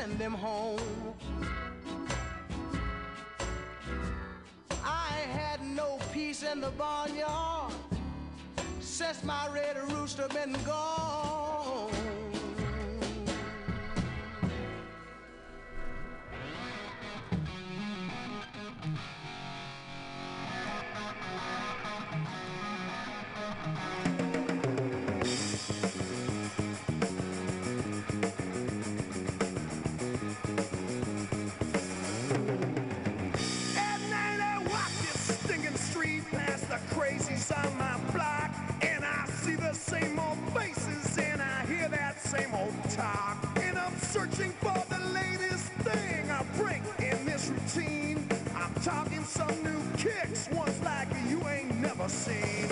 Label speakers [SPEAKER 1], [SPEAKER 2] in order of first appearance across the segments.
[SPEAKER 1] send him home. I had no peace in the barnyard since my red rooster been gone.
[SPEAKER 2] see.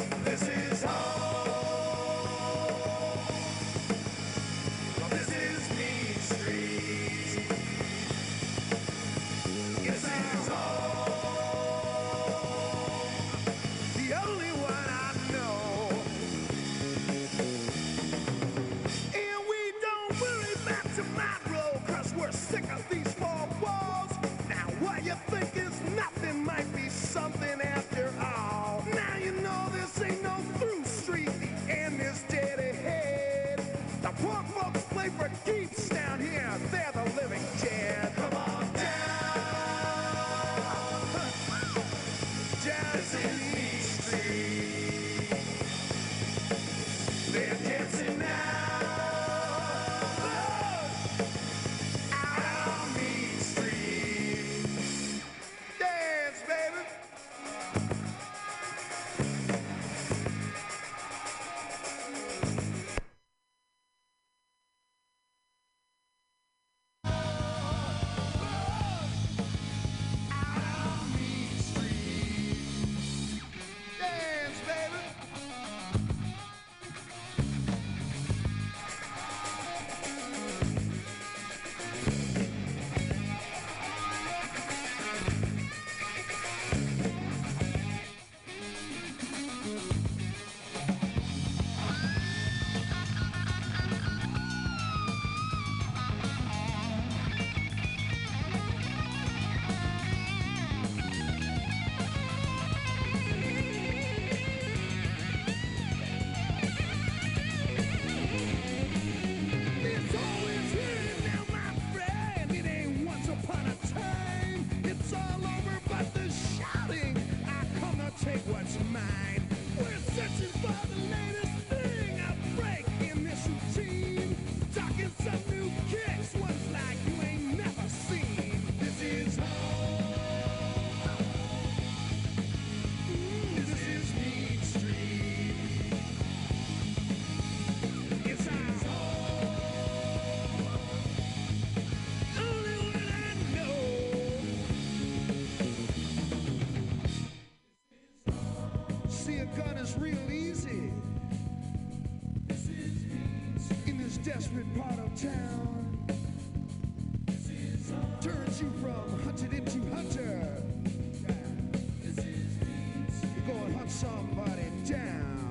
[SPEAKER 2] somebody down.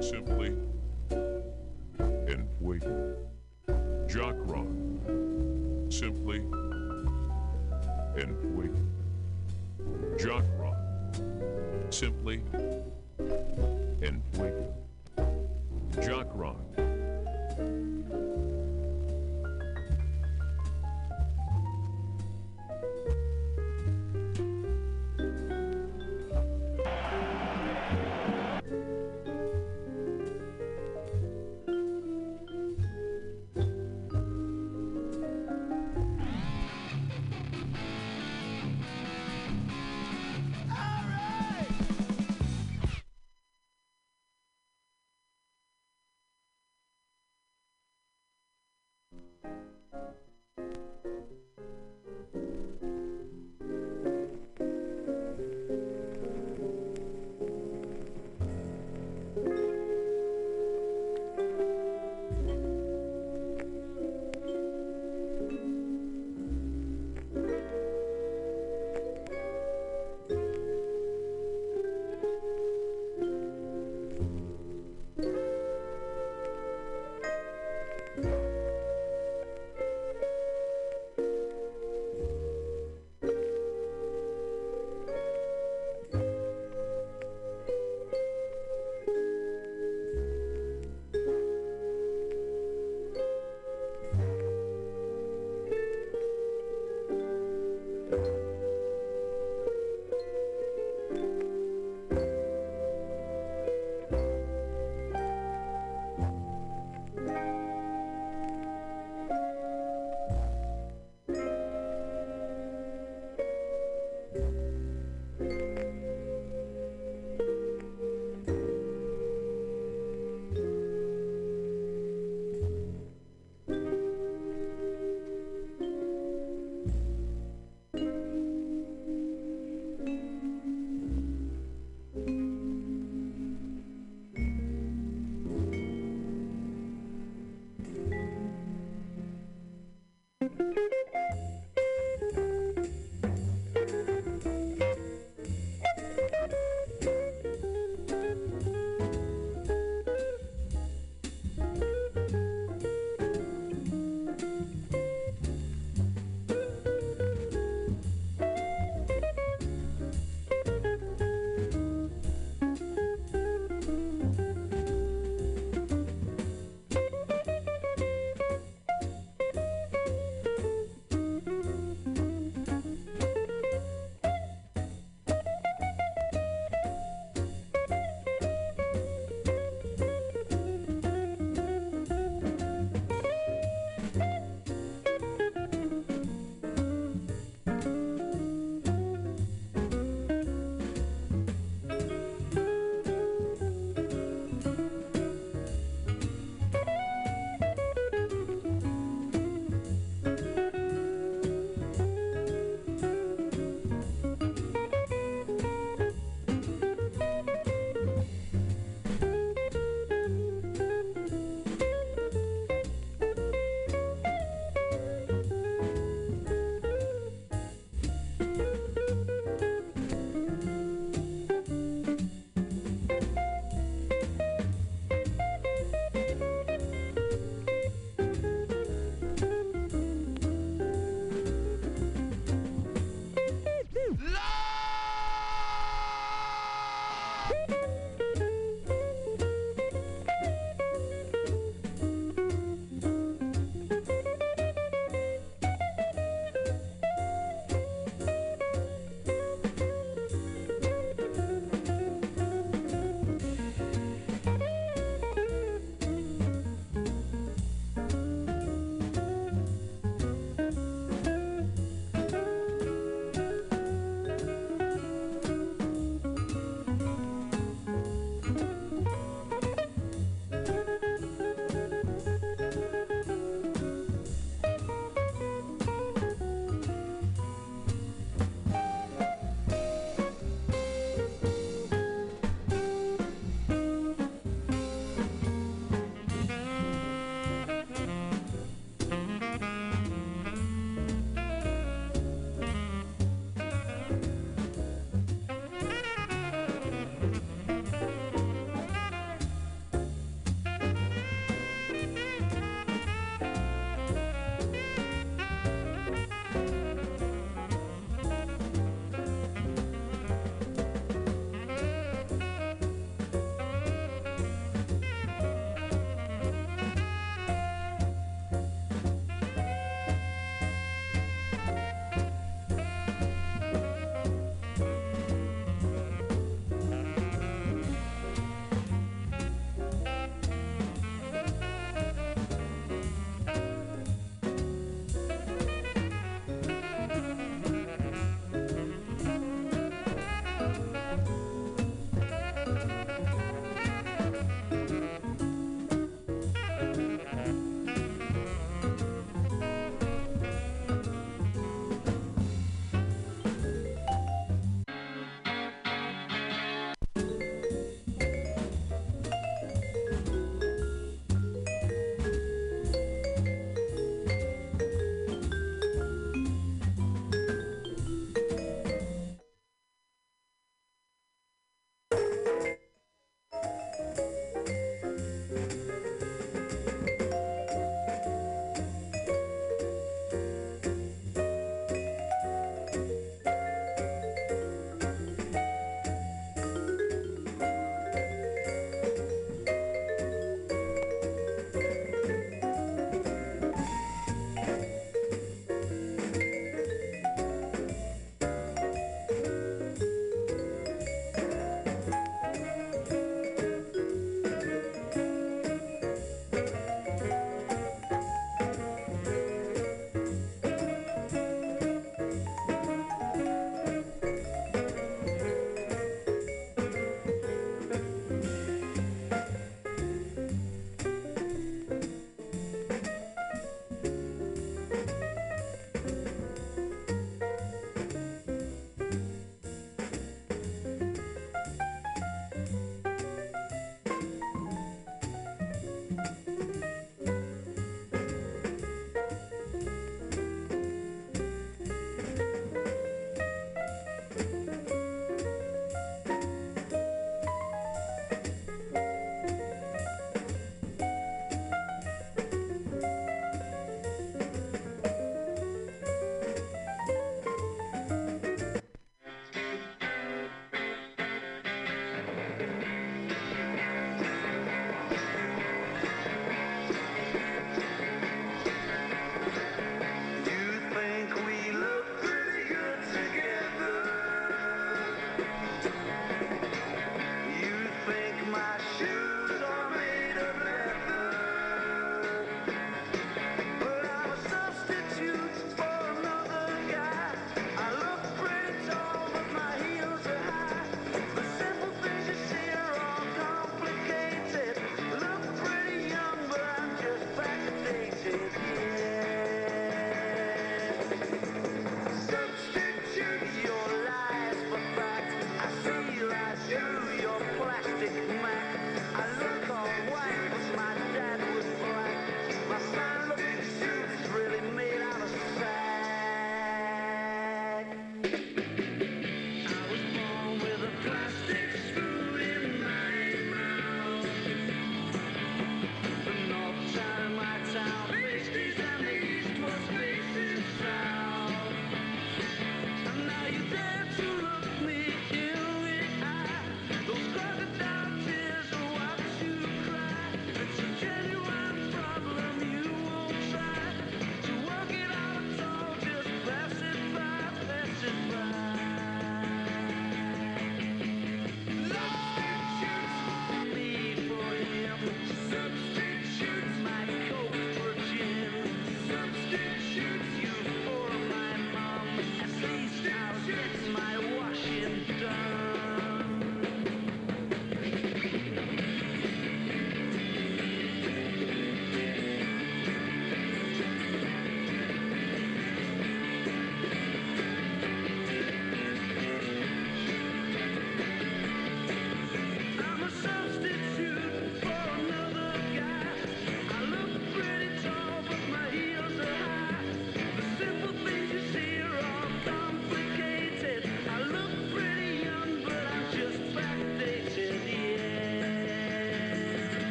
[SPEAKER 3] Simply and fuego. Jock rock. Simply and fuego. Jock rock. Simply and fuego. Jock rock.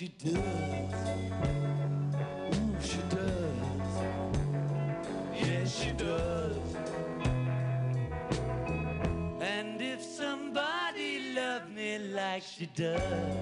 [SPEAKER 4] She does. Ooh, she does. Yeah, she does. And if somebody loved me like she does.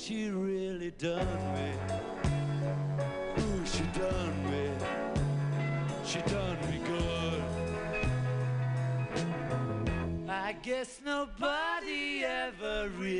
[SPEAKER 4] she really done me. Ooh, she done me. She done me good. I guess nobody ever really.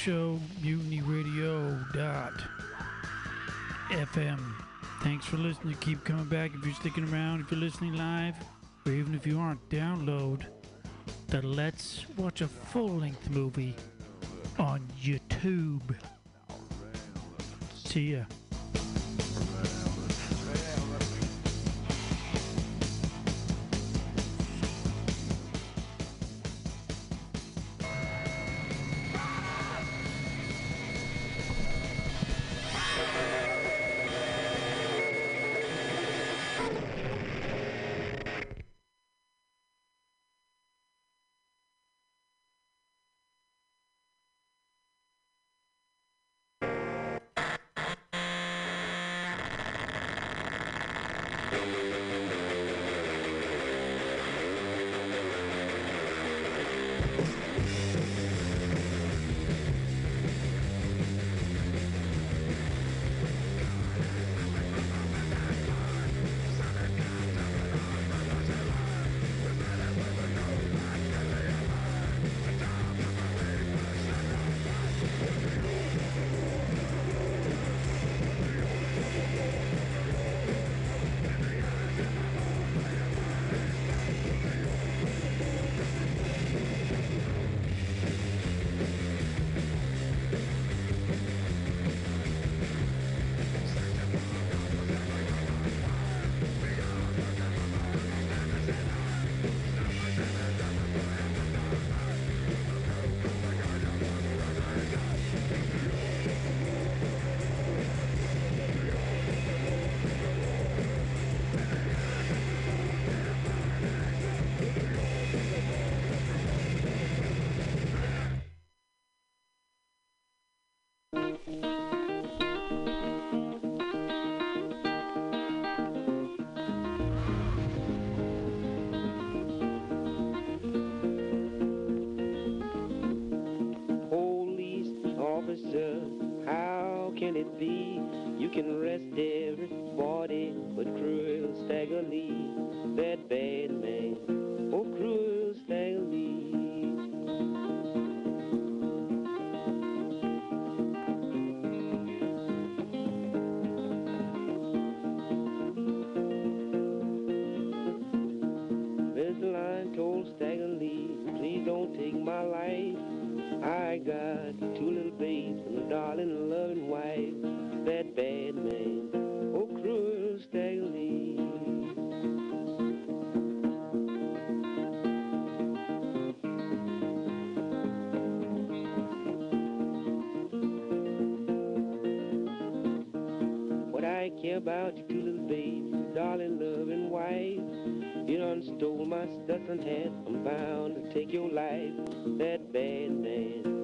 [SPEAKER 5] show, mutinyradio.fm. Thanks for listening. Keep coming back if you're sticking around, if you're listening live, or even if you aren't, download the Let's Watch a Full Length Movie on YouTube. See ya.
[SPEAKER 6] Care about you two little babes, darling loving wife. You done stole my Stetson hat. I'm bound to take your life. That bad man.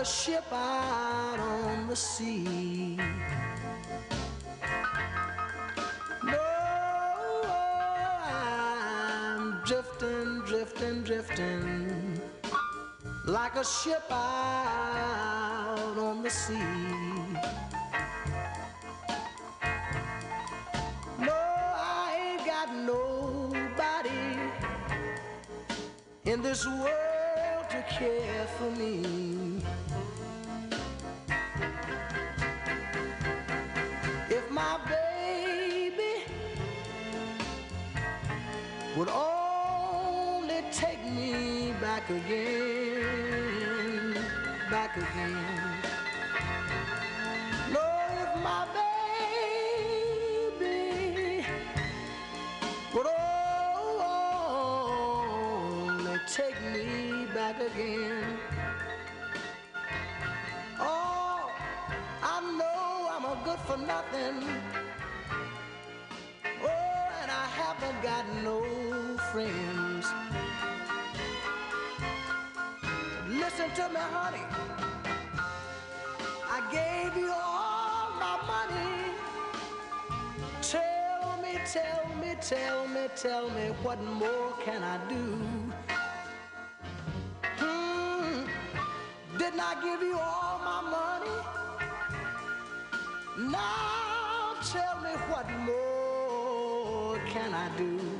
[SPEAKER 6] A
[SPEAKER 1] ship out on the sea. No, I'm drifting, drifting, drifting like a ship out on the sea. Back again. No, if my baby would only take me back again. Oh, I know I'm a good for nothing. Oh, and I haven't got no friends. Listen to me, honey. I gave you all my money. Tell me, tell me, tell me, tell me, what more can I do? Hmm, didn't I give you all my money? Now tell me what more
[SPEAKER 4] can I do?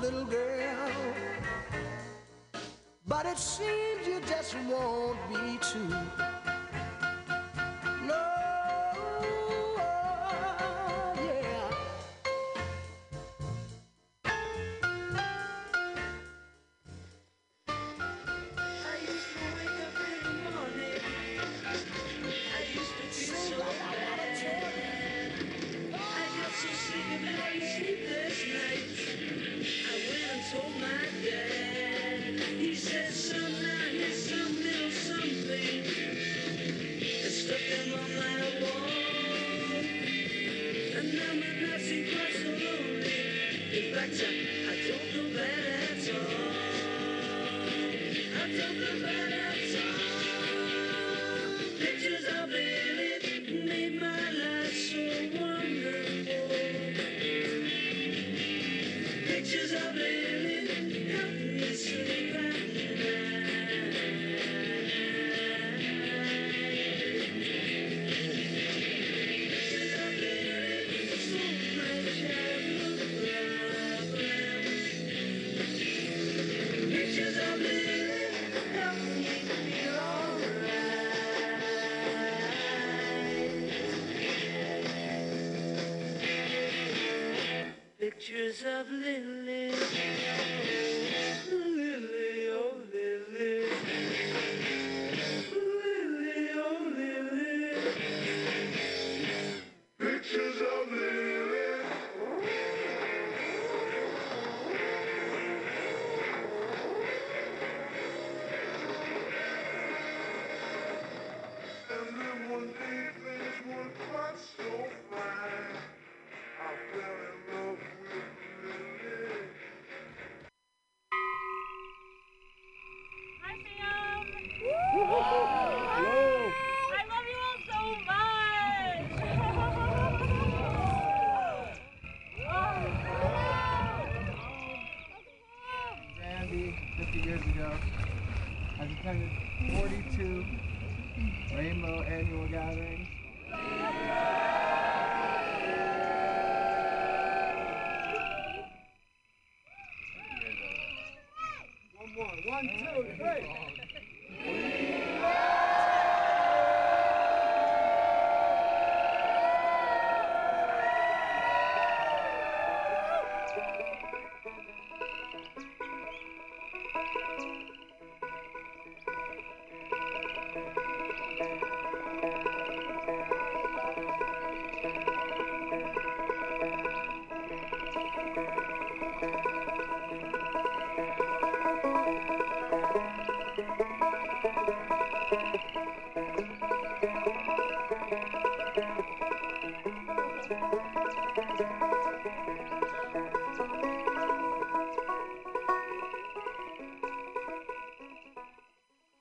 [SPEAKER 4] Little girl. But it seems you just won't be true.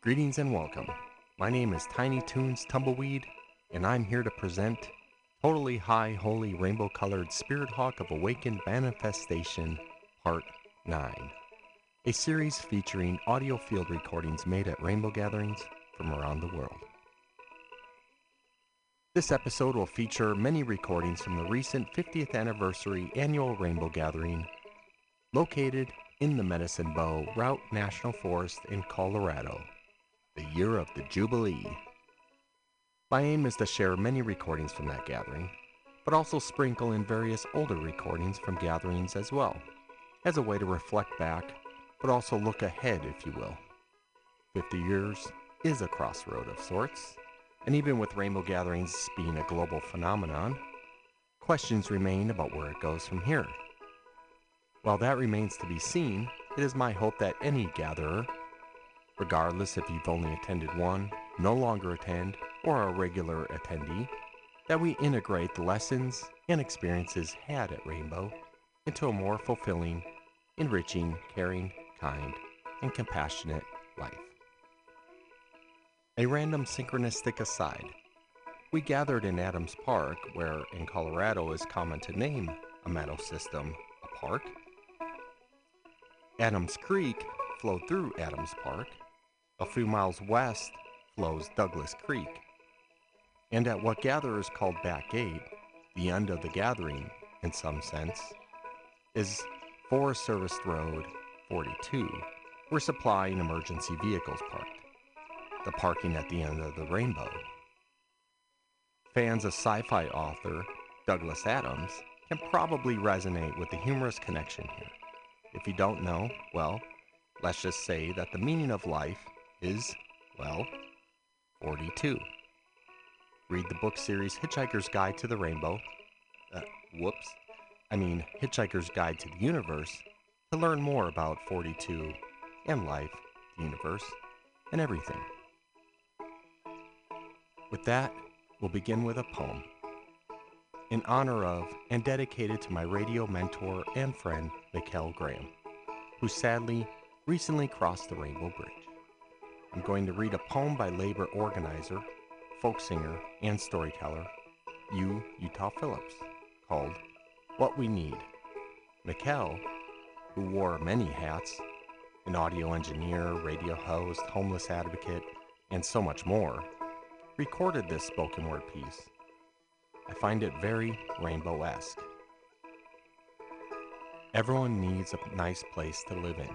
[SPEAKER 7] Greetings and welcome. My name is Tiny Toons Tumbleweed, and I'm here to present Totally High Holy Rainbow Colored Spirit Hawk of Awakened Manifestation Part 9, a series featuring audio field recordings made at rainbow gatherings from around the world. This episode will feature many recordings from the recent 50th anniversary annual rainbow gathering located in the Medicine Bow Routt National Forest in Colorado, the year of the Jubilee. My aim is to share many recordings from that gathering, but also sprinkle in various older recordings from gatherings as well, as a way to reflect back, but also look ahead, if you will. 50 years is a crossroad of sorts, and even with rainbow gatherings being a global phenomenon, questions remain about where it goes from here. While that remains to be seen, it is my hope that any gatherer, regardless if you've only attended one, no longer attend, or are a regular attendee, that we integrate the lessons and experiences had at Rainbow into a more fulfilling, enriching, caring, kind, and compassionate life. A random synchronistic aside. We gathered in Adams Park, where in Colorado is common to name a meadow system a park. Adams Creek flowed through Adams Park. A few miles west flows Douglas Creek. And at what gatherers called Back Gate, the end of the gathering, in some sense, is Forest Service Road 42, where supply and emergency vehicles parked. The parking at the end of the rainbow. Fans of sci fi author Douglas Adams can probably resonate with the humorous connection here. If you don't know, well, let's just say that the meaning of life is, well, 42. Read the book series Hitchhiker's Guide to the Rainbow. Uh, whoops. I mean, Hitchhiker's Guide to the Universe to learn more about 42 and life, the universe, and everything. With that, we'll begin with a poem. In honor of and dedicated to my radio mentor and friend, Mikkel Graham, who sadly recently crossed the Rainbow Bridge. I'm going to read a poem by labor organizer, folk singer, and storyteller, U. Utah Phillips, called What We Need. Mikkel, who wore many hats, an audio engineer, radio host, homeless advocate, and so much more, recorded this spoken word piece. I find it very rainbow esque. Everyone needs a nice place to live in,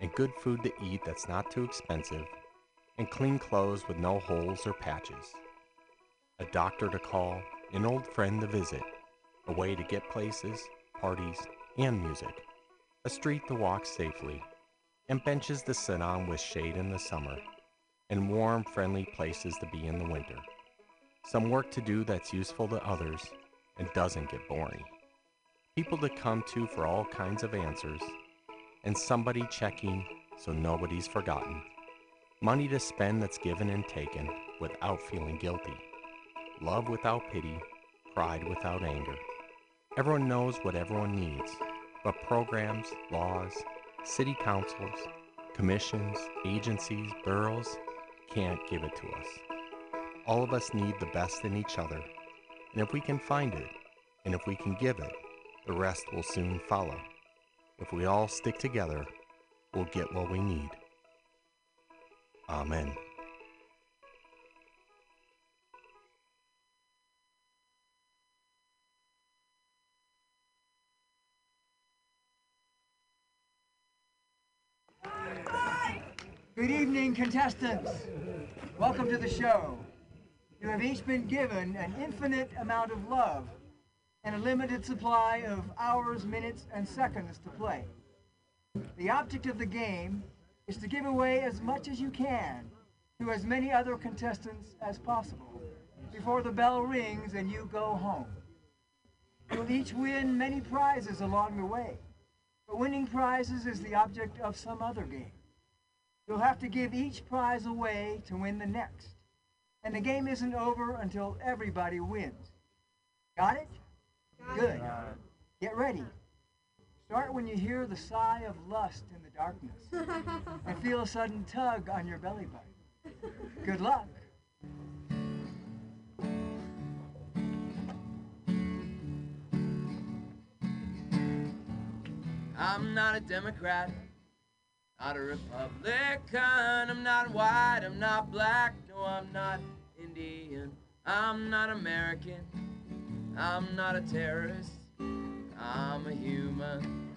[SPEAKER 7] and good food to eat that's not too expensive, and clean clothes with no holes or patches. A doctor to call, an old friend to visit, a way to get places, parties, and music, a street to walk safely, and benches to sit on with shade in the summer, and warm, friendly places to be in the winter. Some work to do that's useful to others and doesn't get boring. People to come to for all kinds of answers, and somebody checking so nobody's forgotten. Money to spend that's given and taken without feeling guilty. Love without pity, pride without anger. Everyone knows what everyone needs, but programs, laws, city councils, commissions, agencies, boroughs can't give it to us. All of us need the best in each other, and if we can find it, and if we can give it, the rest will soon follow. If we all stick together, we'll get what we need. Amen.
[SPEAKER 8] Good evening, contestants. Welcome to the show. You have each been given an infinite amount of love and a limited supply of hours, minutes, and seconds to play. The object of the game is to give away as much as you can to as many other contestants as possible before the bell rings and you go home. You'll each win many prizes along the way, but winning prizes is the object of some other game. You'll have to give each prize away to win the next. And the game isn't over until everybody wins. Got it? Good. Get ready. Start when you hear the sigh of lust in the darkness and feel a sudden tug on your belly button. Good luck.
[SPEAKER 9] I'm not a Democrat, not a Republican. I'm not white, I'm not black, no, I'm not Indian. I'm not American, I'm not a terrorist, I'm a human.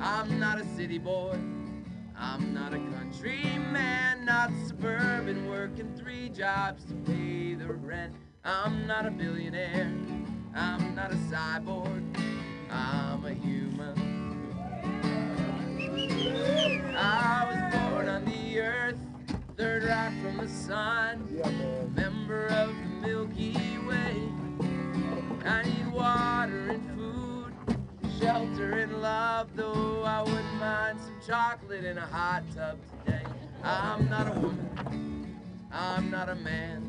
[SPEAKER 9] I'm not a city boy, I'm not a country man, not suburban, working three jobs to pay the rent. I'm not a billionaire, I'm not a cyborg, I'm a human. I was born on the earth, third rock from the sun, member of the Milky Way. I need water and food, shelter and love, though I wouldn't mind some chocolate in a hot tub today. I'm not a woman, I'm not a man.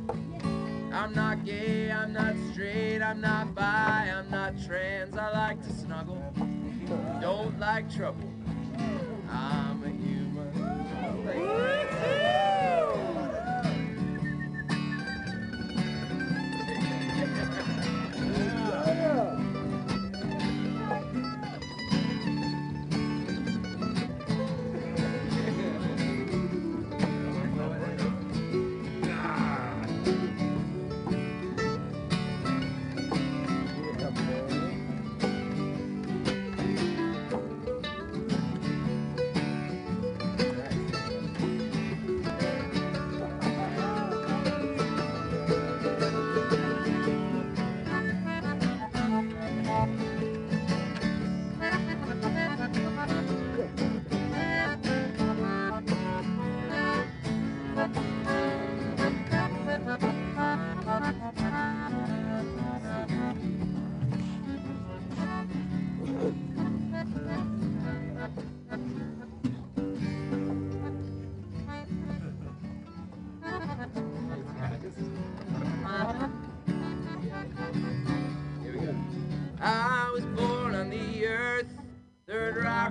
[SPEAKER 9] I'm not gay, I'm not straight, I'm not bi, I'm not trans. I like to snuggle, don't like trouble. I'm a human.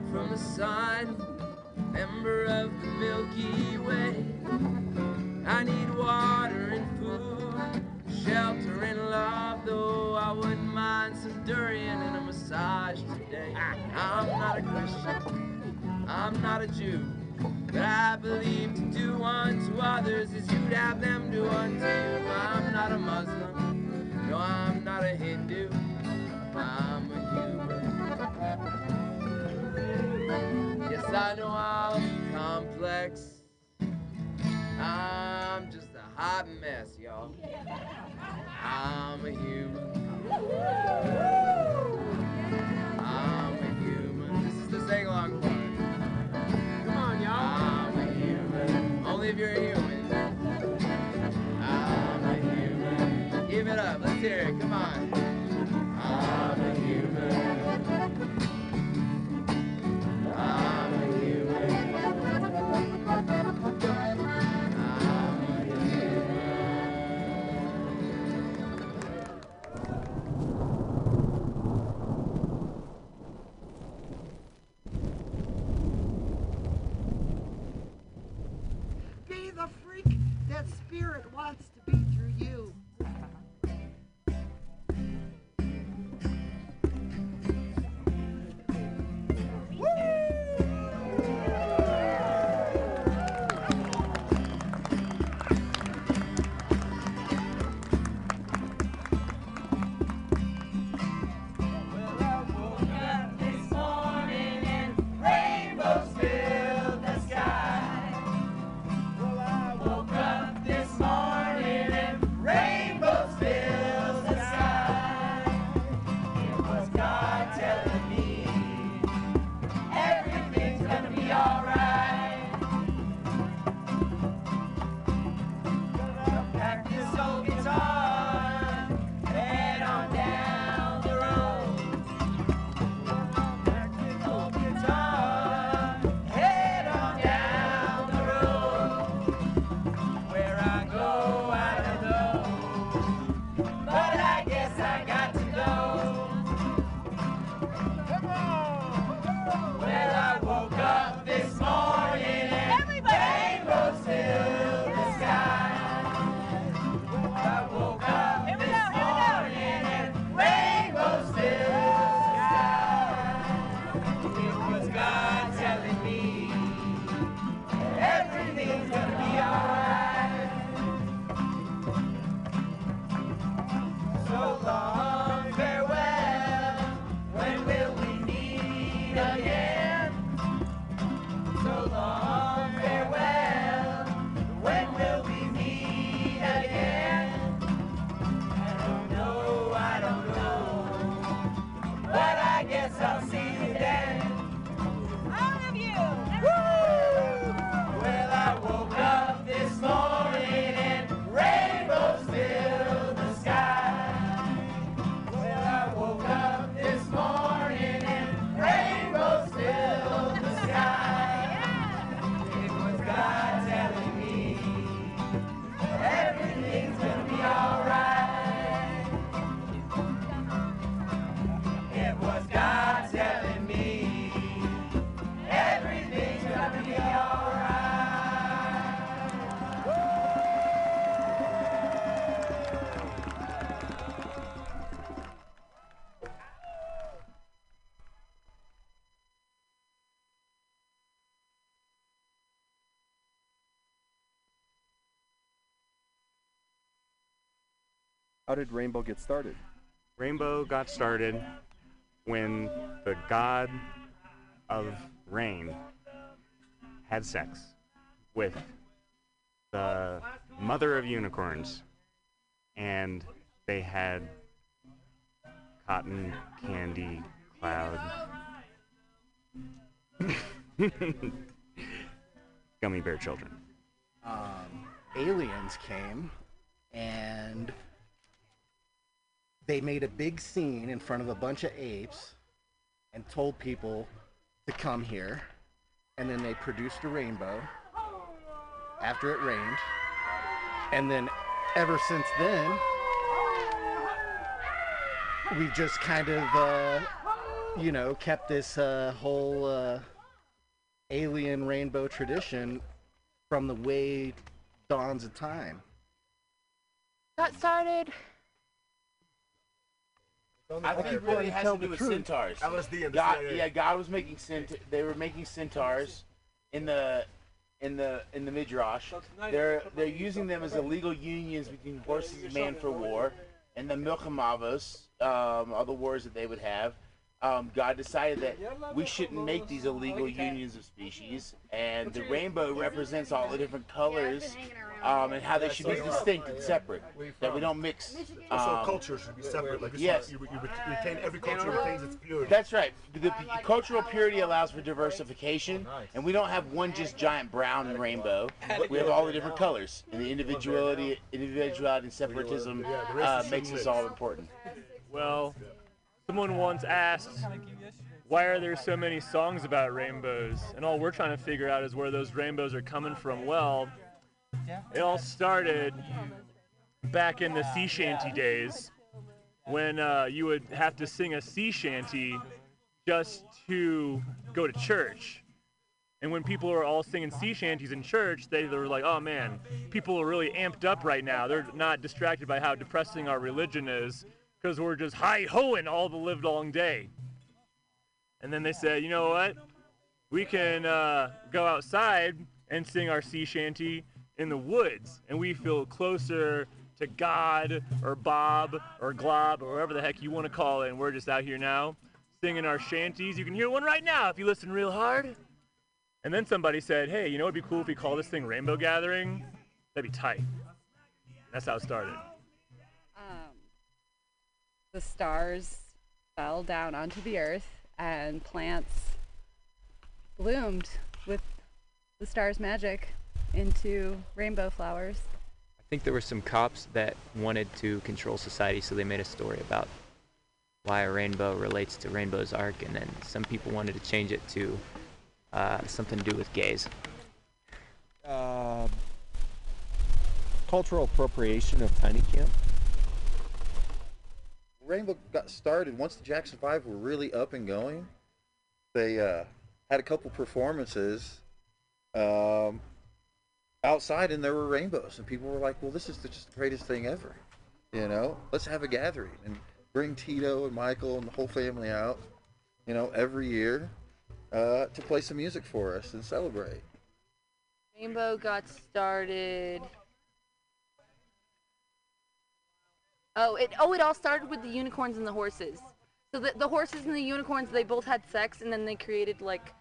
[SPEAKER 9] The sun, member of the Milky Way. I need water and food, shelter and love, though I wouldn't mind some durian and a massage today. I'm not a Christian, I'm not a Jew, but I believe
[SPEAKER 10] How did Rainbow get started?
[SPEAKER 11] Rainbow got started when the god of rain had sex with the mother of unicorns, and they had cotton candy cloud gummy bear children.
[SPEAKER 12] um, aliens came and they made a big scene in front of a bunch of apes and told people to come here and then they produced a rainbow after it rained and then ever since then we've just kind of uh, you know kept this uh, whole uh,
[SPEAKER 13] alien rainbow tradition from the way dawns of time.
[SPEAKER 14] Got started.
[SPEAKER 12] I think it really has to do with centaurs.
[SPEAKER 15] LSD and
[SPEAKER 12] God,
[SPEAKER 15] CIA.
[SPEAKER 12] yeah, God was making cent. They were making centaurs in the in the in the midrash. They're they're using them as illegal unions between horses and man for war, and the milchamavos, um, all the wars that they would have. Um, God decided that we shouldn't make these illegal unions of species, and the rainbow represents all the different colors um, and how they should be distinct and separate. That we don't mix.
[SPEAKER 15] So
[SPEAKER 12] um,
[SPEAKER 15] culture should be separate. Like it's
[SPEAKER 12] yes.
[SPEAKER 15] you, you retain every culture retains its purity.
[SPEAKER 12] That's right. The cultural purity allows for diversification, and we don't have one just giant brown rainbow. We have all the different colors, and the individuality, individuality, and separatism uh, makes us all important.
[SPEAKER 16] Well, someone once asked, why are there so many songs about rainbows? And all we're trying to figure out is where those rainbows are coming from. Well, it all started back in the sea shanty days when uh, you would have to sing a sea shanty just to go to church. And when people are all singing sea shanties in church, they were like, oh man, people are really amped up right now. They're not distracted by how depressing our religion is because we're just high hoing all the live long day. And then they said, you know what? We can uh, go outside and sing our sea shanty in the woods, and we feel closer to God or Bob or Glob or whatever the heck you want to call it. And we're just out here now singing our shanties. You can hear one right now if you listen real hard. And then somebody said, hey, you know what'd be cool if we call this thing Rainbow Gathering? That'd be tight. That's how it started.
[SPEAKER 17] The stars fell down onto the earth and plants bloomed with the stars' magic into rainbow flowers.
[SPEAKER 18] I think there were some cops that wanted to control society, so they made a story about why a rainbow relates to Rainbow's Ark, and then some people wanted to change it to uh, something to do with gays.
[SPEAKER 7] Uh, cultural appropriation of Tiny Camp.
[SPEAKER 11] Rainbow got started once the Jackson Five were really up and going. They uh, had a couple performances um, outside, and there were rainbows, and people were like, "Well, this is the, just the greatest thing ever." You know, let's have a gathering and bring Tito and Michael and the whole family out. You know, every year uh, to play some music for us and celebrate.
[SPEAKER 14] Rainbow got started. Oh, it oh it all started with the unicorns and the horses. So the, the horses and the unicorns they both had sex and then they created like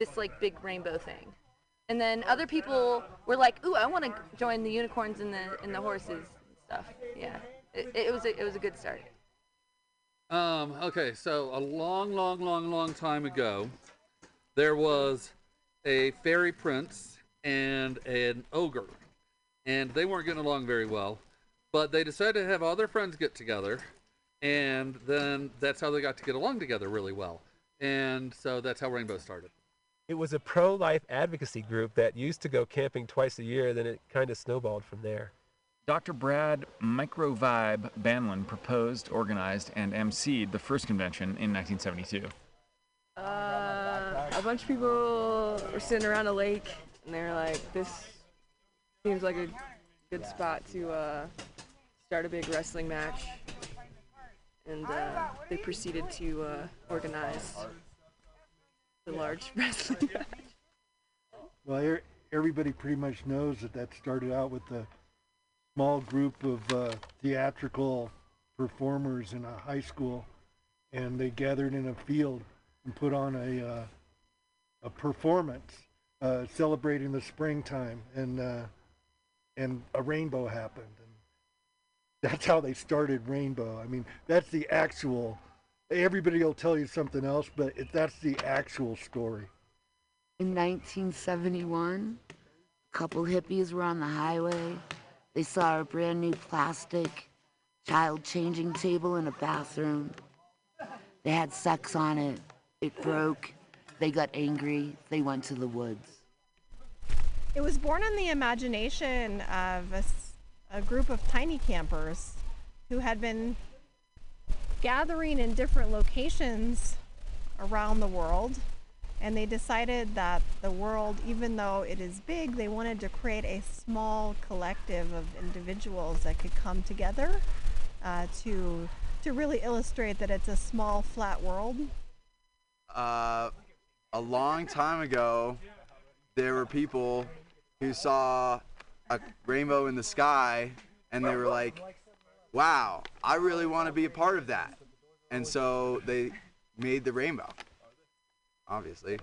[SPEAKER 14] this like big rainbow thing. And then other people were like, "Ooh, I want to join the unicorns and the and the horses and stuff." Yeah. It, it was a, it was a good start.
[SPEAKER 19] Um, okay, so a long, long, long, long time ago, there was a fairy prince and an ogre, and they weren't getting along very well. But they decided to have all their friends get together, and then that's how they got to get along together really well. And so that's how Rainbow started.
[SPEAKER 20] It was a pro life advocacy group that used to go camping twice a year, then it kind of snowballed from there.
[SPEAKER 21] Dr. Brad Microvibe Banlin proposed, organized, and emceed the first convention in 1972.
[SPEAKER 22] Uh, a bunch of people were sitting around a lake, and they were like, "This seems like a good spot to uh, start a big wrestling match." And uh, they proceeded to uh, organize the large wrestling match.
[SPEAKER 23] Well, er- everybody pretty much knows that that started out with a small group of uh, theatrical performers in a high school, and they gathered in a field and put on a uh, a performance uh, celebrating the springtime, and uh, and a rainbow happened, that's how they started Rainbow. I mean, that's the actual. Everybody will tell you something else, but it, that's the actual story.
[SPEAKER 10] In 1971, a couple hippies were on the highway. They saw a brand new plastic child changing table in a bathroom. They had sex on it. It broke. They got angry. They went to the woods.
[SPEAKER 24] It was born in the imagination of a, s- a group of tiny campers who had been gathering in different locations around the world And they decided that the world, even though it is big, they wanted to create a small collective of individuals that could come together uh, to to really illustrate that it's a small, flat world.
[SPEAKER 25] uh, a long time ago, there were people who saw a rainbow in the sky and they were like, wow, I really want to be a part of that. And so they made the rainbow, obviously.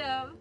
[SPEAKER 26] To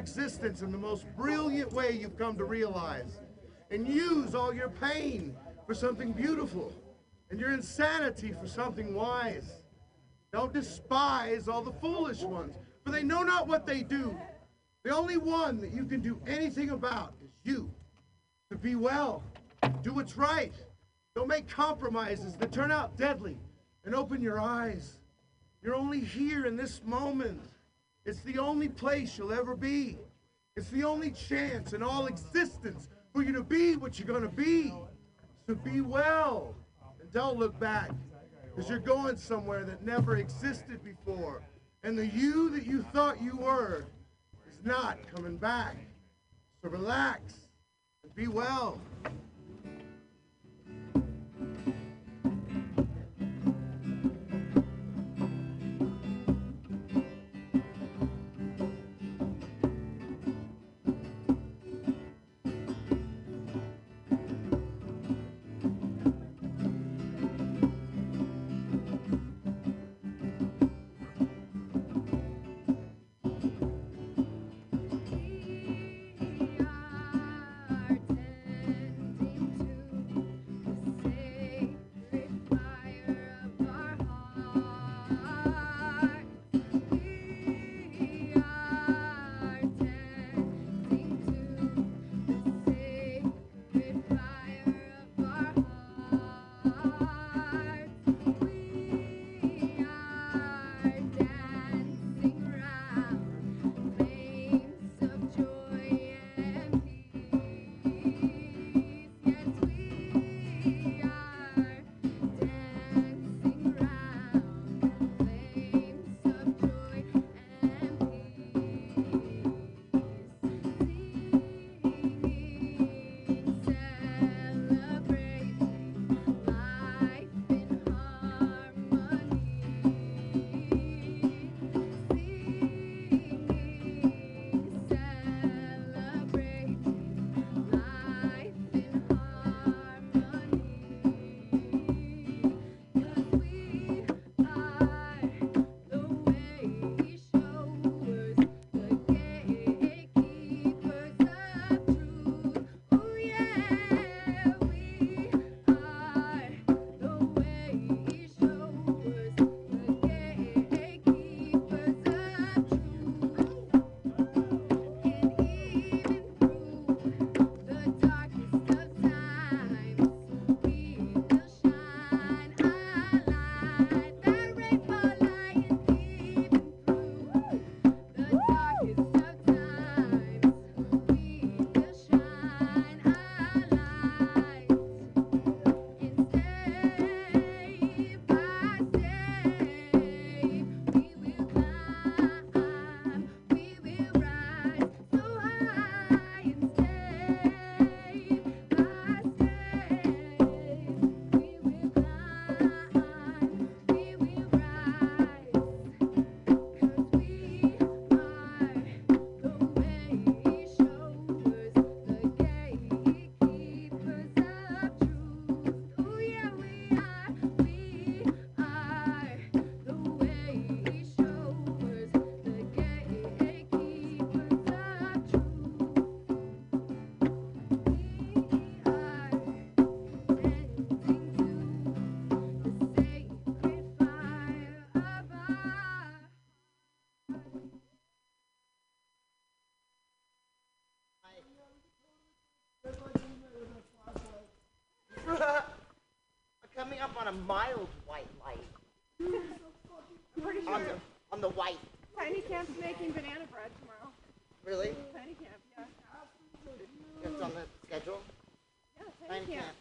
[SPEAKER 27] existence in the most brilliant way you've come to realize. And use all your pain for something beautiful and your insanity for something wise. Don't despise all the foolish ones, for they know not what they do. The only one that you can do anything about is you. To be well, do what's right. Don't make compromises that turn out deadly, and open your eyes. You're only here in this moment. It's the only place you'll ever be. It's the only chance in all existence for you to be what you're going to be. So be well and don't look back because you're going somewhere that never existed before. And the you that you thought you were is not coming back. So relax and be well.
[SPEAKER 28] Coming up on a mild white light.
[SPEAKER 29] Pretty
[SPEAKER 28] On the, on the white.
[SPEAKER 29] Tiny Camp's making banana bread tomorrow.
[SPEAKER 28] Really?
[SPEAKER 29] Tiny Camp, yeah.
[SPEAKER 28] That's on the schedule?
[SPEAKER 29] Yeah,
[SPEAKER 28] Tiny
[SPEAKER 29] Tiny Camp.
[SPEAKER 28] Camp.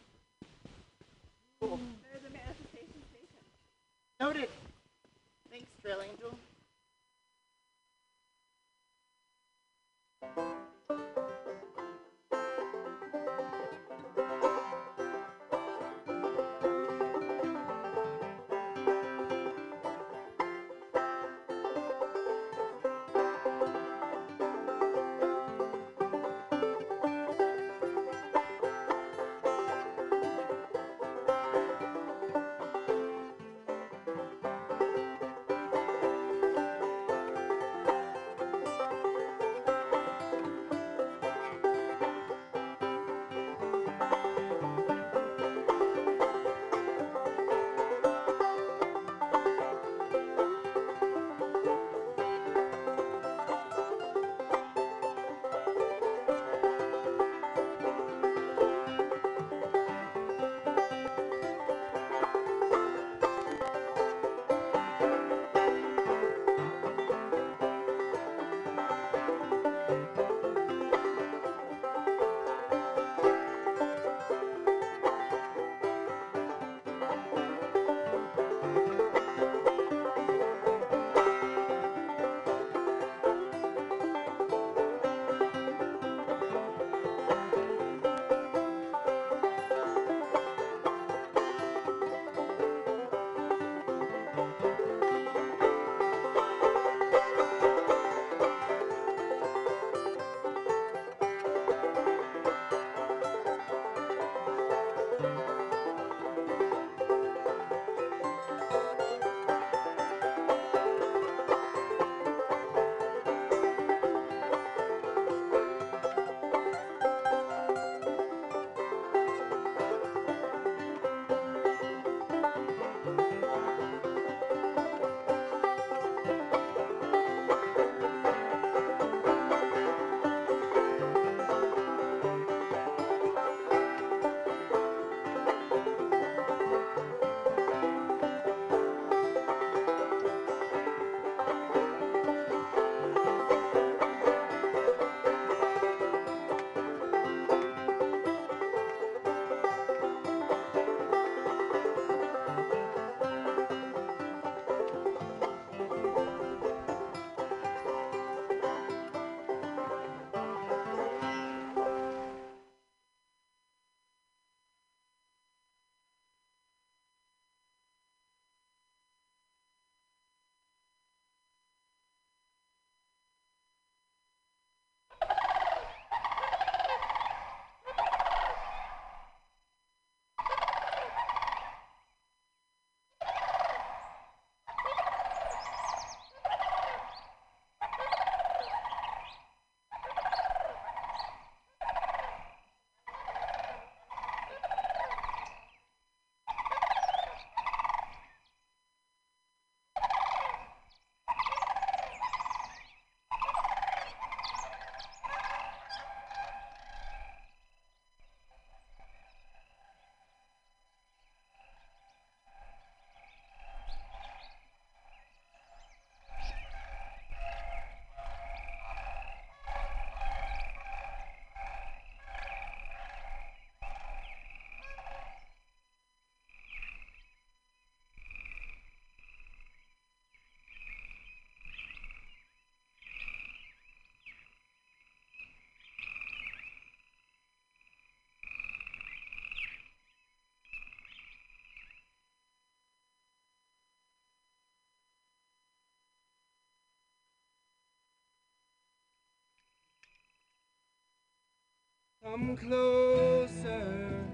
[SPEAKER 9] Come closer,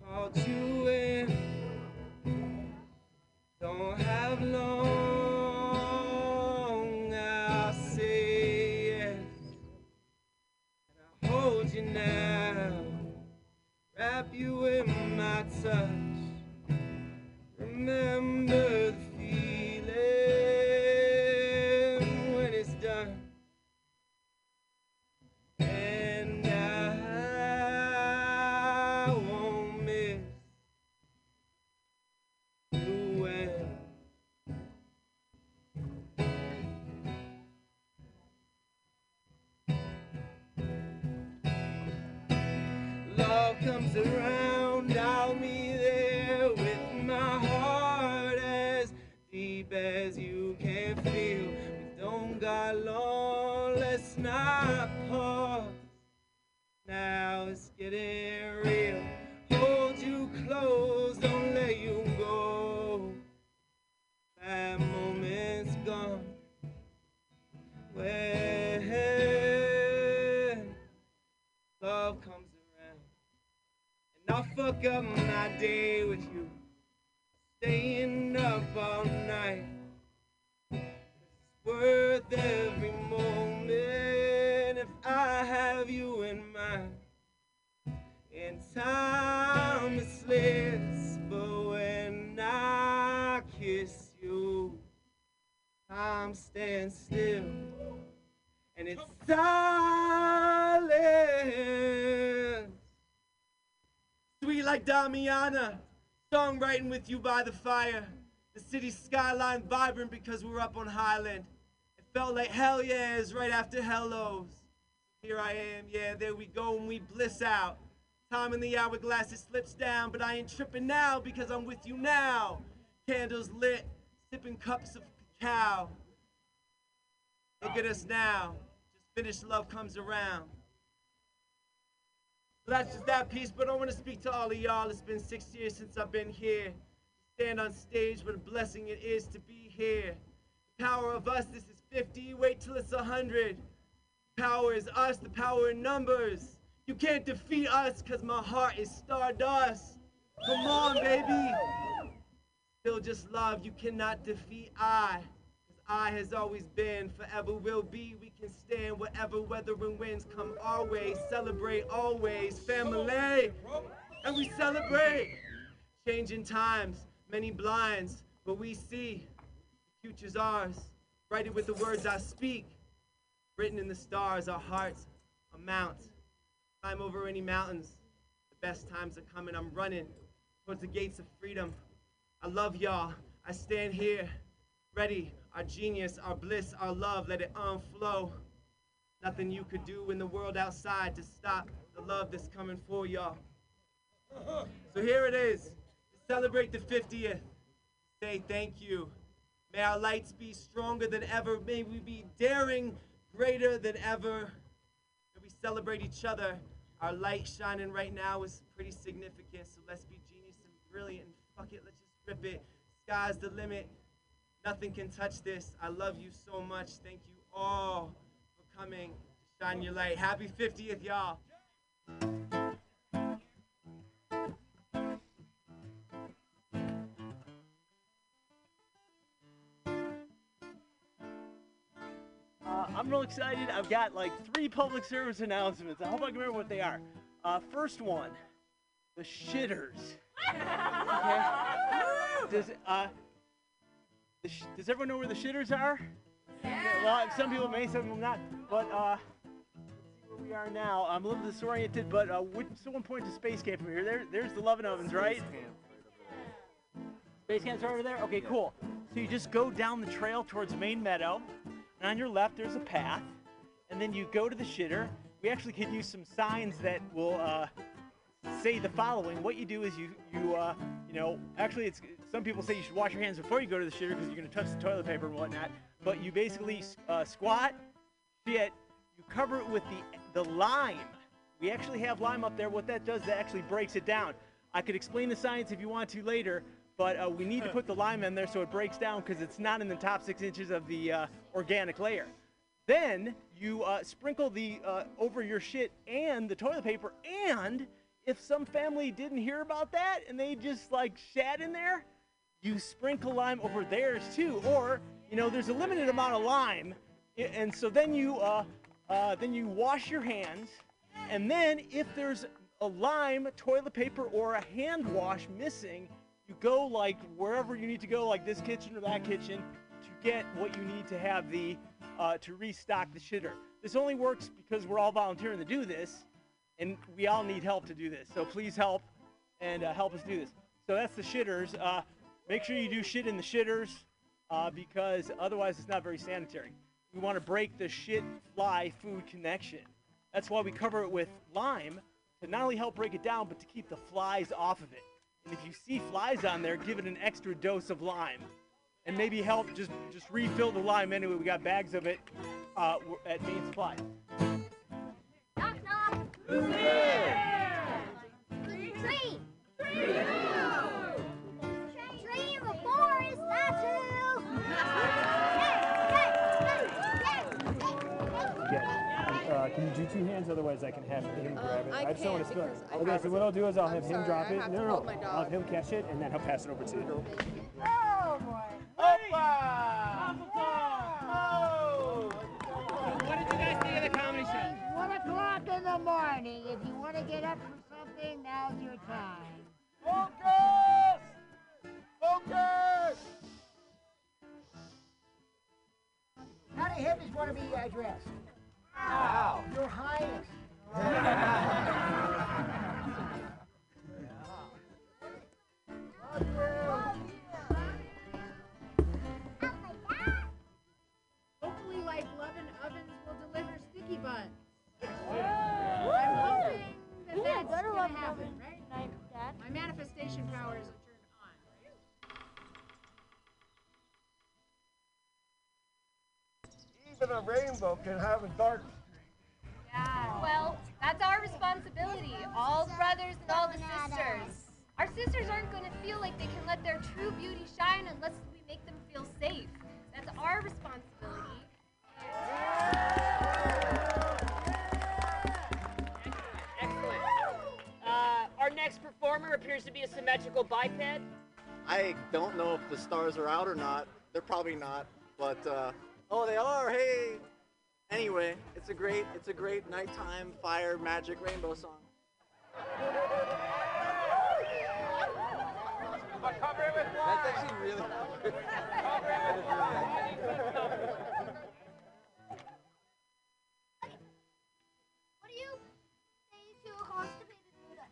[SPEAKER 9] caught you comes around, silence. Sweet like Damiana, songwriting with you by the fire. The city skyline vibrant because we're up on Highland. It felt like hell yeah is right after hellos. Here I am, yeah, there we go, and we bliss out. Time in the hourglass, it slips down, but I ain't tripping now because I'm with you now. Candles lit, sipping cups of cacao. Look at us now. Finished Love Comes Around. So that's just that piece, but I want to speak to all of y'all. It's been six years since I've been here. Stand on stage, what a blessing it is to be here. The power of us, this is 50, wait till it's 100. Power is us, the power in numbers. You can't defeat us, cause my heart is stardust. Come on, baby. Still just love, you cannot defeat I. I has always been, forever will be. We can stand whatever weather and winds come our way. Celebrate always, family. And we celebrate. Changing times, many blinds, but we see. The future's ours. Write it with the words I speak. Written in the stars, our hearts are mounts. Climb over any mountains. The best times are coming. I'm running towards the gates of freedom. I love y'all. I stand here, ready. Our genius, our bliss, our love, let it unflow. Nothing you could do in the world outside to stop the love that's coming for y'all. So here it is. To celebrate the 50th. Say thank you. May our lights be stronger than ever. May we be daring greater than ever. May we celebrate each other. Our light shining right now is pretty significant. So let's be genius and brilliant and fuck it. Let's just rip it. Sky's the limit. Nothing can touch this. I love you so much. Thank you all for coming to shine your light. Happy 50th, y'all.
[SPEAKER 30] Uh, I'm real excited. I've got like three public service announcements. I hope I can remember what they are. Uh, first one, the shitters. Okay. Does uh, the sh- does everyone know where the shitters are? Okay, well, some people may, some people not. But uh, let's see where we are now. I'm a little disoriented, but uh, would someone point to Space Camp over here? There, there's the Lovin' Ovens, right? Space Camp's right over there? Okay, cool. So you just go down the trail towards Main Meadow, and on your left there's a path, and then you go to the shitter. We actually could use some signs that will uh, say the following. What you do is you, you, uh, you know, actually it's some people say you should wash your hands before you go to the shitter because you're gonna touch the toilet paper and whatnot. But you basically uh, squat, shit, you cover it with the the lime. We actually have lime up there. What that does, that actually breaks it down. I could explain the science if you want to later, but uh, we need to put the lime in there so it breaks down because it's not in the top six inches of the uh, organic layer. Then you uh, sprinkle the uh, over your shit and the toilet paper. And if some family didn't hear about that and they just like shat in there, you sprinkle lime over theirs too. Or you know, there's a limited amount of lime, and so then you uh, uh, then you wash your hands, and then if there's a lime, toilet paper, or a hand wash missing, you go like wherever you need to go, like this kitchen or that kitchen, to get what you need to have the uh, to restock the shitter. This only works because we're all volunteering to do this, and we all need help to do this. So please help and uh, help us do this. So that's the shitters. Make sure you do shit in the shitters uh, because otherwise it's not very sanitary. We want to break the shit fly food connection. That's why we cover it with lime to not only help break it down, but to keep the flies off of it. And if you see flies on there, give it an extra dose of lime, and maybe help just just refill the lime. Anyway, we got bags of it uh, at Main Supply.
[SPEAKER 31] Knock knock. Who's there? Tree. Tree. Tree
[SPEAKER 32] can you do two hands? Otherwise, I can have him um, grab it.
[SPEAKER 33] I
[SPEAKER 32] just don't want to spill it.
[SPEAKER 33] I
[SPEAKER 32] Okay, so what I'll do is I'll
[SPEAKER 33] I'm
[SPEAKER 32] have him
[SPEAKER 33] sorry,
[SPEAKER 32] drop it. No, no, no. I'll have him catch it, and then he'll pass it over to you.
[SPEAKER 31] Oh boy. Oh.
[SPEAKER 34] What did you guys think of the comedy show? One o'clock in the morning. If you want to get up for something, now's your time.
[SPEAKER 35] Focus! Focus!
[SPEAKER 34] How do hippies want to be uh, addressed?
[SPEAKER 35] How?
[SPEAKER 34] Your Highness.
[SPEAKER 36] Hopefully, like Lovin' Ovens will deliver sticky buns. I'm hoping that that's gonna happen, right? My manifestation powers
[SPEAKER 35] Even a rainbow can have a dark streak.
[SPEAKER 37] Yeah, well, that's our responsibility. All the brothers and all the sisters. Our sisters aren't going to feel like they can let their true beauty shine unless we make them feel safe. That's our responsibility.
[SPEAKER 34] Excellent. Uh, our next performer appears to be a symmetrical biped.
[SPEAKER 28] I don't know if the stars are out or not. They're probably not, but uh, oh, they are. Hey. Anyway, it's a great, it's a great nighttime fire magic rainbow song. That's actually really.
[SPEAKER 31] What do you say to a constipated Buddha?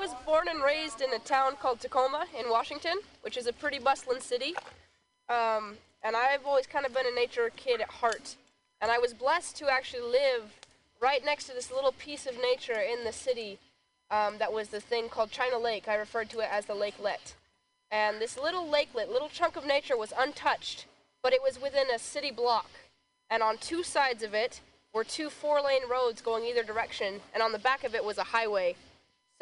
[SPEAKER 38] Was born and raised in a town called Tacoma in Washington, which is a pretty bustling city. Um, and I've always kind of been a nature kid at heart. And I was blessed to actually live right next to this little piece of nature in the city um, that was the thing called China Lake. I referred to it as the lakelet. And this little lakelet, little chunk of nature was untouched, but it was within a city block. And on two sides of it were two four lane roads going either direction, and on the back of it was a highway.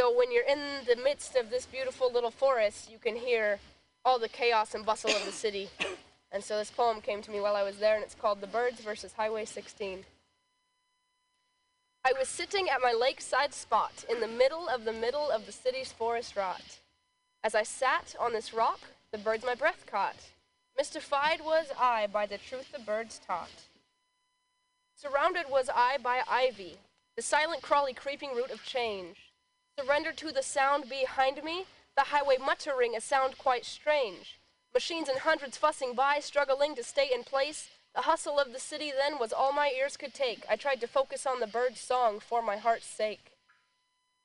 [SPEAKER 38] So when you're in the midst of this beautiful little forest, you can hear all the chaos and bustle of the city. And so this poem came to me while I was there, and it's called The Birds versus Highway 16. I was sitting at my lakeside spot in the middle of the middle of the city's forest rot. As I sat on this rock, the birds my breath caught. Mystified was I by the truth the birds taught. Surrounded was I by ivy, the silent crawly creeping root of change. Surrendered to the sound behind me, the highway muttering a sound quite strange. Machines in hundreds fussing by, struggling to stay in place. The hustle of the city then was all my ears could take. I tried to focus on the bird's song for my heart's sake.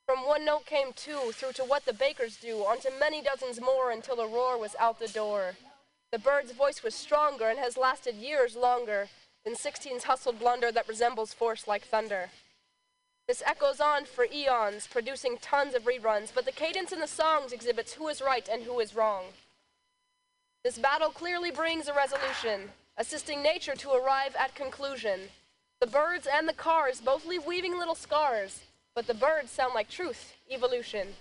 [SPEAKER 38] From one note came two, through to what the bakers do, onto many dozens more until a roar was out the door. The bird's voice was stronger and has lasted years longer than 16's hustled blunder that resembles force like thunder. This echoes on for eons, producing tons of reruns, but the cadence in the songs exhibits who is right and who is wrong. This battle clearly brings a resolution, assisting nature to arrive at conclusion. The birds and the cars both leave weaving little scars, but the birds sound like truth, evolution.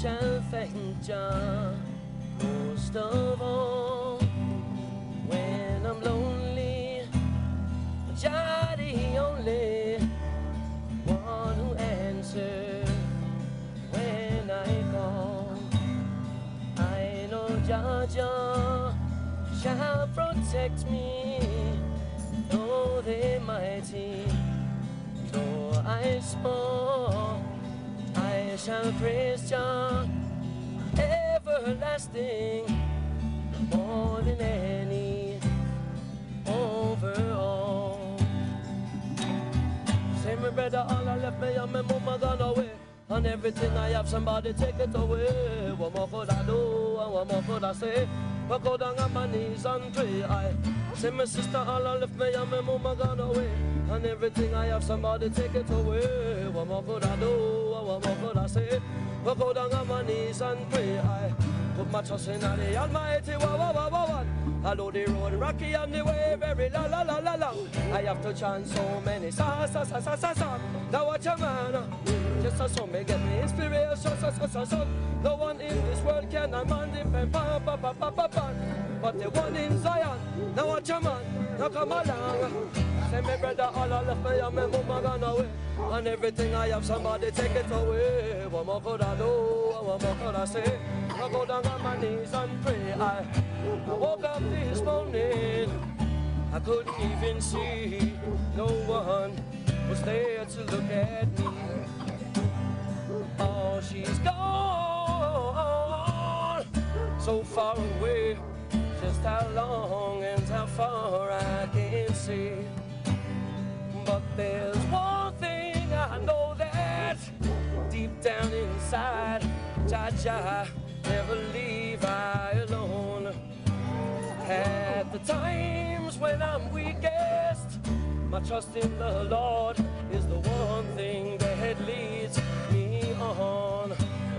[SPEAKER 9] Shall thank Jah most of all. When I'm lonely, Jah the only one who answers when I call. I know Jah Jah shall protect me though they mighty, though I small, I shall praise Jah everlasting more than any overall. Say my brother, all I left me and my mama gone away. And everything I have, somebody take it away. What more could I do? And what more could I say? I go down on my knees and pray. I say my sister, all I left me and my mama gone away. And everything I have, somebody take it away. More could I do? And what more could I say? I go down on my knees and pray. I put my trust in the Almighty. Wah, wah, wah, wah, wah. Although the road rocky and the way very la la la la long, I have to chant so many songs, songs, songs, songs, songs, songs. Now watch a man, just a song may get me inspiration, so so so so. No one in this world can man the pen, pa pa pa pa pa pa. But the one in Zion, now watch a man, now come along. Say me brother, all I left me and my mama gone away, and everything I have, somebody take it away. What more could I do? What more could I say? I go down on my knees and pray. I, I woke up this morning. I couldn't even see. No one was there to look at me. Oh, she's gone. So far away. Just how long and how far I can see. But there's one thing I know that deep down inside, Jah Jah never leave I alone. At the times when I'm weakest, my trust in the Lord is the one thing that leads me on.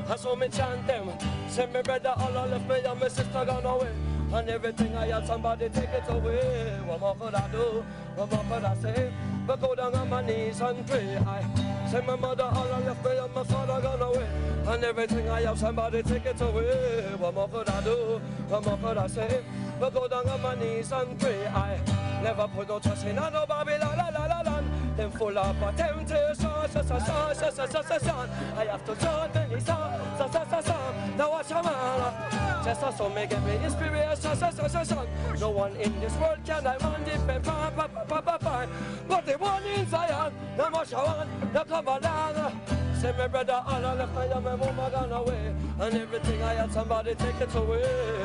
[SPEAKER 9] I saw me chant them, send me brother all I left me and my sister gone away. And everything I had, somebody take it away. What more could I do? What more could I say? But go down on my knees and pray. I send my mother all I left me and my father gone away. And everything I have, somebody take it away. What more could I do? What more could I say? But go down on my knees and pray. I never put no trust in no Babylon. La, la, la, la, Them full of a temptation, sha sha sha sha sha sha sha sha. I have to join many songs, sha sha sha sha. Now watch a man, just a song may me inspiration. No one in this world can I want depend pa pa pa pa pa. But the one in Zion, no more one, no come along. Say my brother, all I left my my mama gone away. And everything I had, somebody take it away.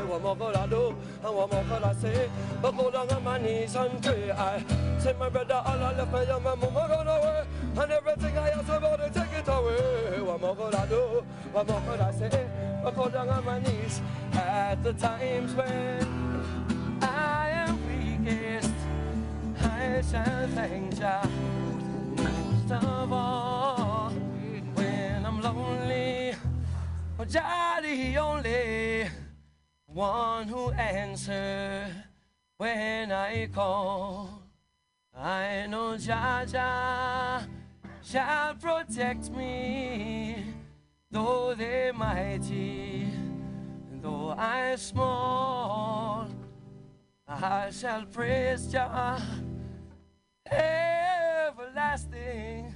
[SPEAKER 9] What more could I do, and what more could I say? But go down on my knees and pray I say my brother, all I left my my mama gone away. And everything I had, somebody take it away What more could I do, what more could I say But go down on my knees At the times when I am weakest I shall thank Jah most of all when I'm lonely. Oh, Jah the only one who answer when I call. I know Jah Jah shall protect me, though they mighty, though I small. I shall praise Jah everlasting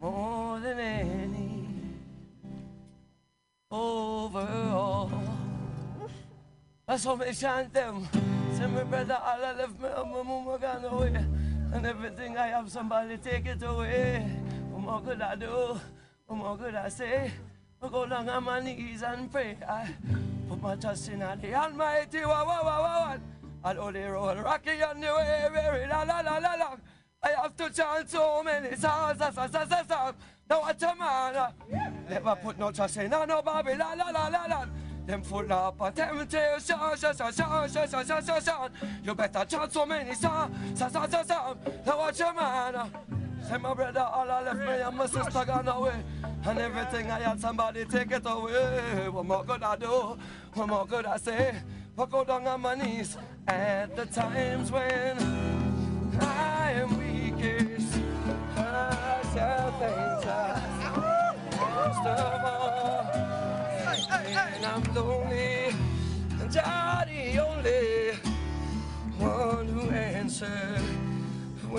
[SPEAKER 9] more than any overall. That's what me chant them. Say my brother, all umm I left me, my mama gone away. And everything I have, somebody take it away. What more could I do? What more could I say? I go down on my knees and pray. I put my trust in the Almighty. Wah, wah, wah, wah, wah. All the road rocky on the way, very la la la la la. I have to chant so many songs, songs, songs, songs. Now watch a man. Never put no trust in no nobody, la la la la la. Them full up of temptation, sha sha sha sha sha sha sha sha sha. You better chant so many songs, songs, songs, songs, songs. Now watch a man. Say my brother, all I left me and my sister gone away. And everything I had, somebody take it away. What more could I do? What more could I say? But go down on my knees at the times when I am weakest.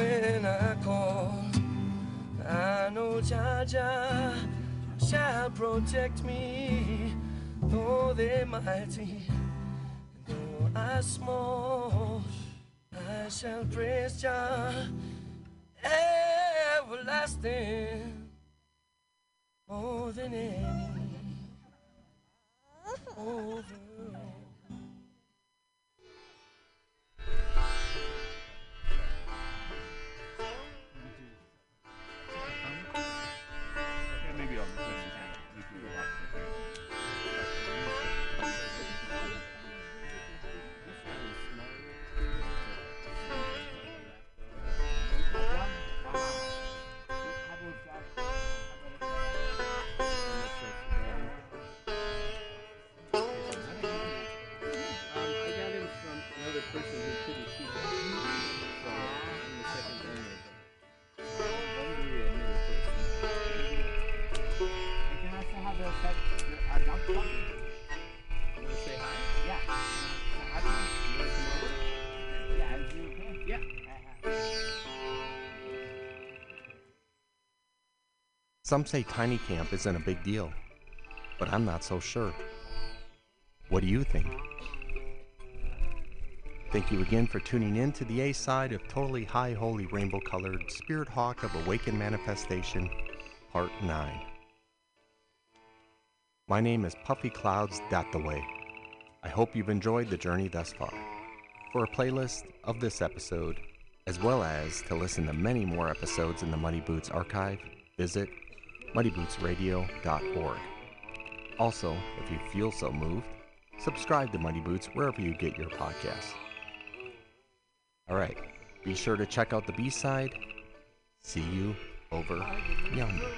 [SPEAKER 9] When I call. I know Jah shall protect me, though they mighty, though I small. I shall praise Jah everlasting more than any overall.
[SPEAKER 39] Some say tiny camp isn't a big deal, but I'm not so sure. What do you think? Thank you again for tuning in to the A side of Totally High Holy Rainbow Colored Spirit Hawk of Awakened Manifestation, Part 9. My name is Puffy Clouds Dataway. I hope you've enjoyed the journey thus far. For a playlist of this episode, as well as to listen to many more episodes in the Muddy Boots archive, visit muddybootsradio.org. Also, if you feel so moved, subscribe to Muddy Boots wherever you get your podcasts. All right, be sure to check out the B side. See you over yonder.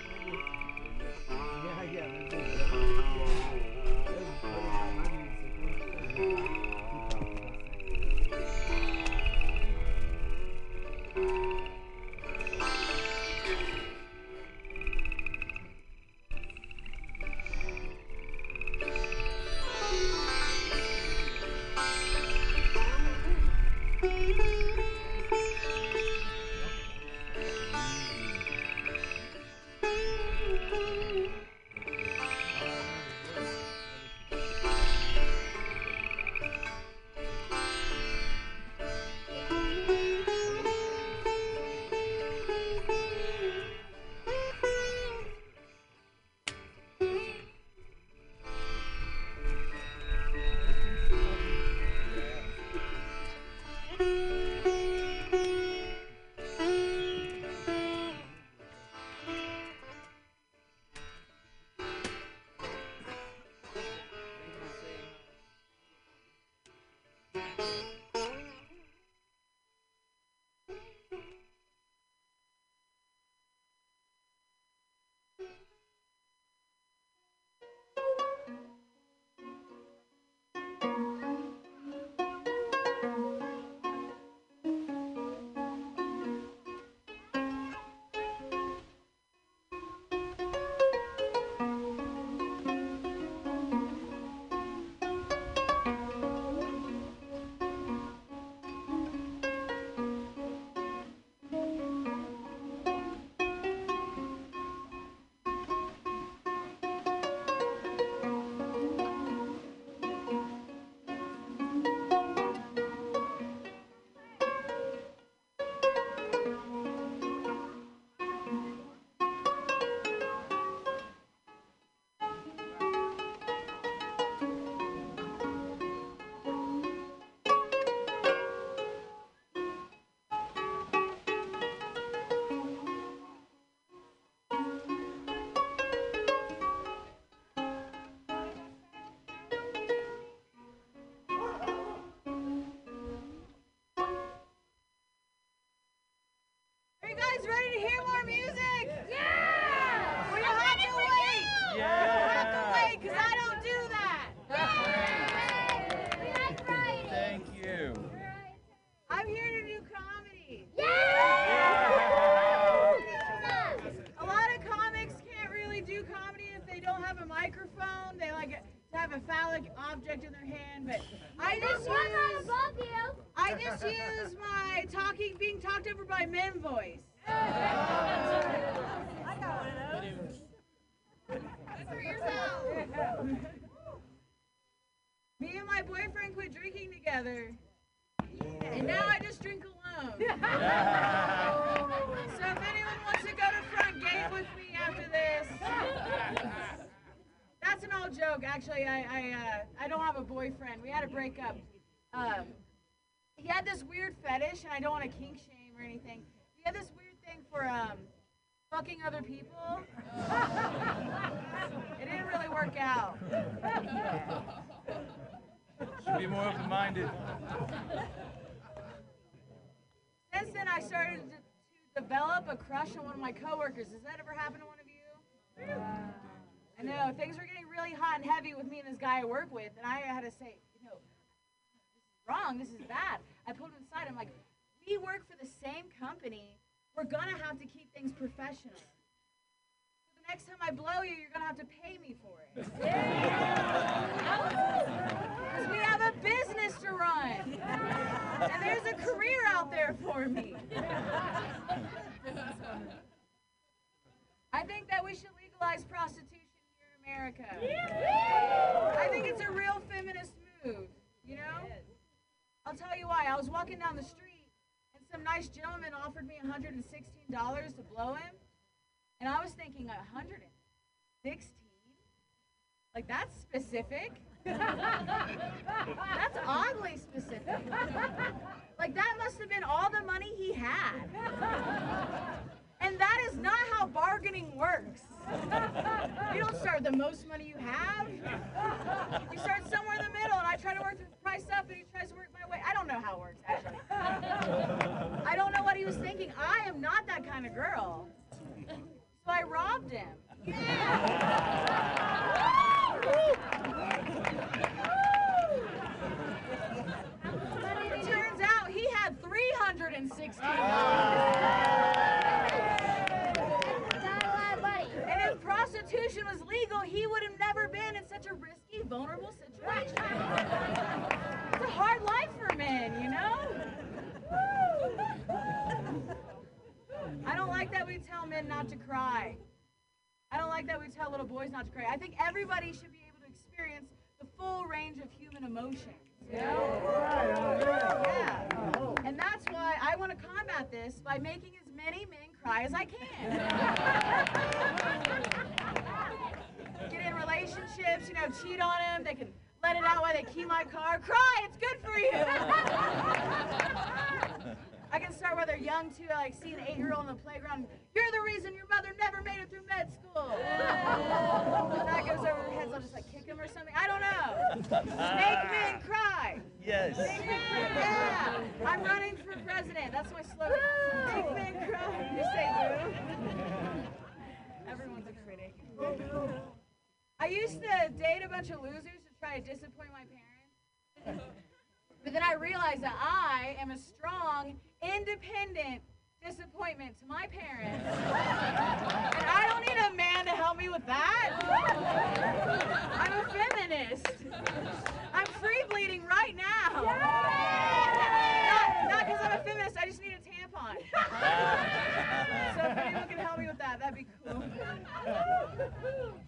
[SPEAKER 37] That's specific. that's oddly specific. Like, that must have been all the money he had. And that is not how bargaining works. You don't start with the most money you have. You start somewhere in the middle, and I try to work the price up, and he tries to work my way. I don't know how it works, actually. I don't know what he was thinking. I am not that kind of girl. So I robbed him. It turns out he had 360 And if prostitution was legal, he would have never been in such a risky, vulnerable situation. It's a hard life for men, you know? I don't like that we tell men not to cry. I don't like that we tell little boys not to cry. I think everybody should be able to experience the full range of human emotions. You know? Yeah. And that's why I want to combat this by making as many men cry as I can. Get in relationships, you know, cheat on them. They can let it out while they key my car. Cry, it's good for you. I can start while they're young too. I like see an eight-year-old on the playground. You're the reason your mother never made it through med school. and that goes over their heads. I'll just like kick them or something. I don't know. Make ah. men cry.
[SPEAKER 30] Yes.
[SPEAKER 37] Make men cry. Yeah. I'm running for president. That's my slogan. Make men cry. You say boo. Everyone's a critic. I used to date a bunch of losers to try to disappoint my parents. But then I realized that I am a strong, independent disappointment to my parents. and I don't need a man to help me with that. I'm a feminist. I'm free bleeding right now. Not because I'm a feminist, I just need a tampon. so if anyone can help me with that, that'd be cool.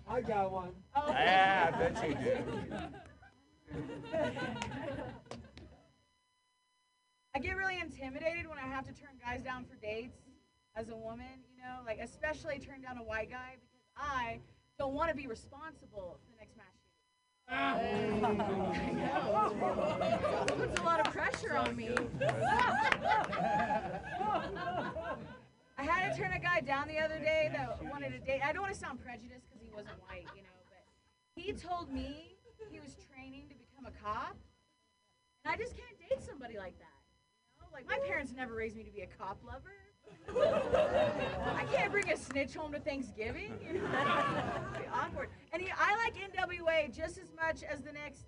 [SPEAKER 40] I got one.
[SPEAKER 37] Oh.
[SPEAKER 30] Yeah, I bet you do.
[SPEAKER 37] I get really intimidated when I have to turn guys down for dates as a woman, you know, like especially turn down a white guy because I don't want to be responsible for the next mass shooting. I know. Puts a lot of pressure on me. I had to turn a guy down the other day that wanted to date. I don't want to sound prejudiced because he wasn't white, you know, but he told me he was training to become a cop, and I just can't date somebody like that. Like my parents never raised me to be a cop lover. I can't bring a snitch home to Thanksgiving. You know? Awkward. And he, I like NWA just as much as the next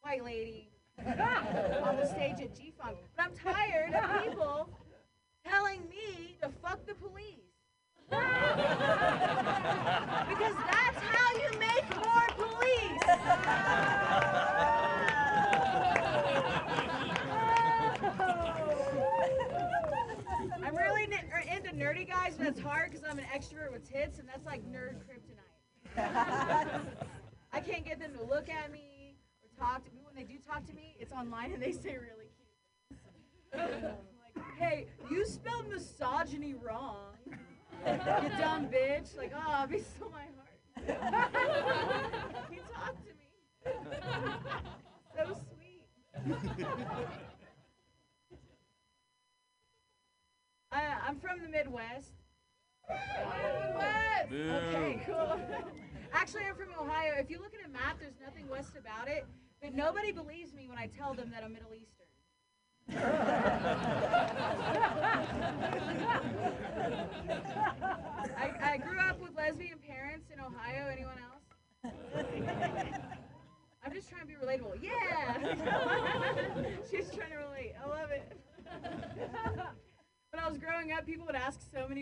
[SPEAKER 37] white lady on the stage at G Funk. But I'm tired of people telling me to fuck the police. because that's how you make more police. Nerdy guys, but it's hard because I'm an extrovert with tits, and that's like nerd kryptonite. I can't get them to look at me or talk to me. When they do talk to me, it's online and they say really cute things. like, hey, you spelled misogyny wrong. you dumb bitch. Like, oh, be so my heart. he talked to me. so sweet. I, I'm from the Midwest. Midwest. Okay, cool. Actually, I'm from Ohio. If you look at a map, there's nothing west about it. But nobody believes me when I tell them that I'm Middle Eastern. I, I grew up with lesbian parents in Ohio. Anyone else? I'm just trying to be relatable. Yeah! She's trying to relate. I love it. When I was growing up, people would ask so many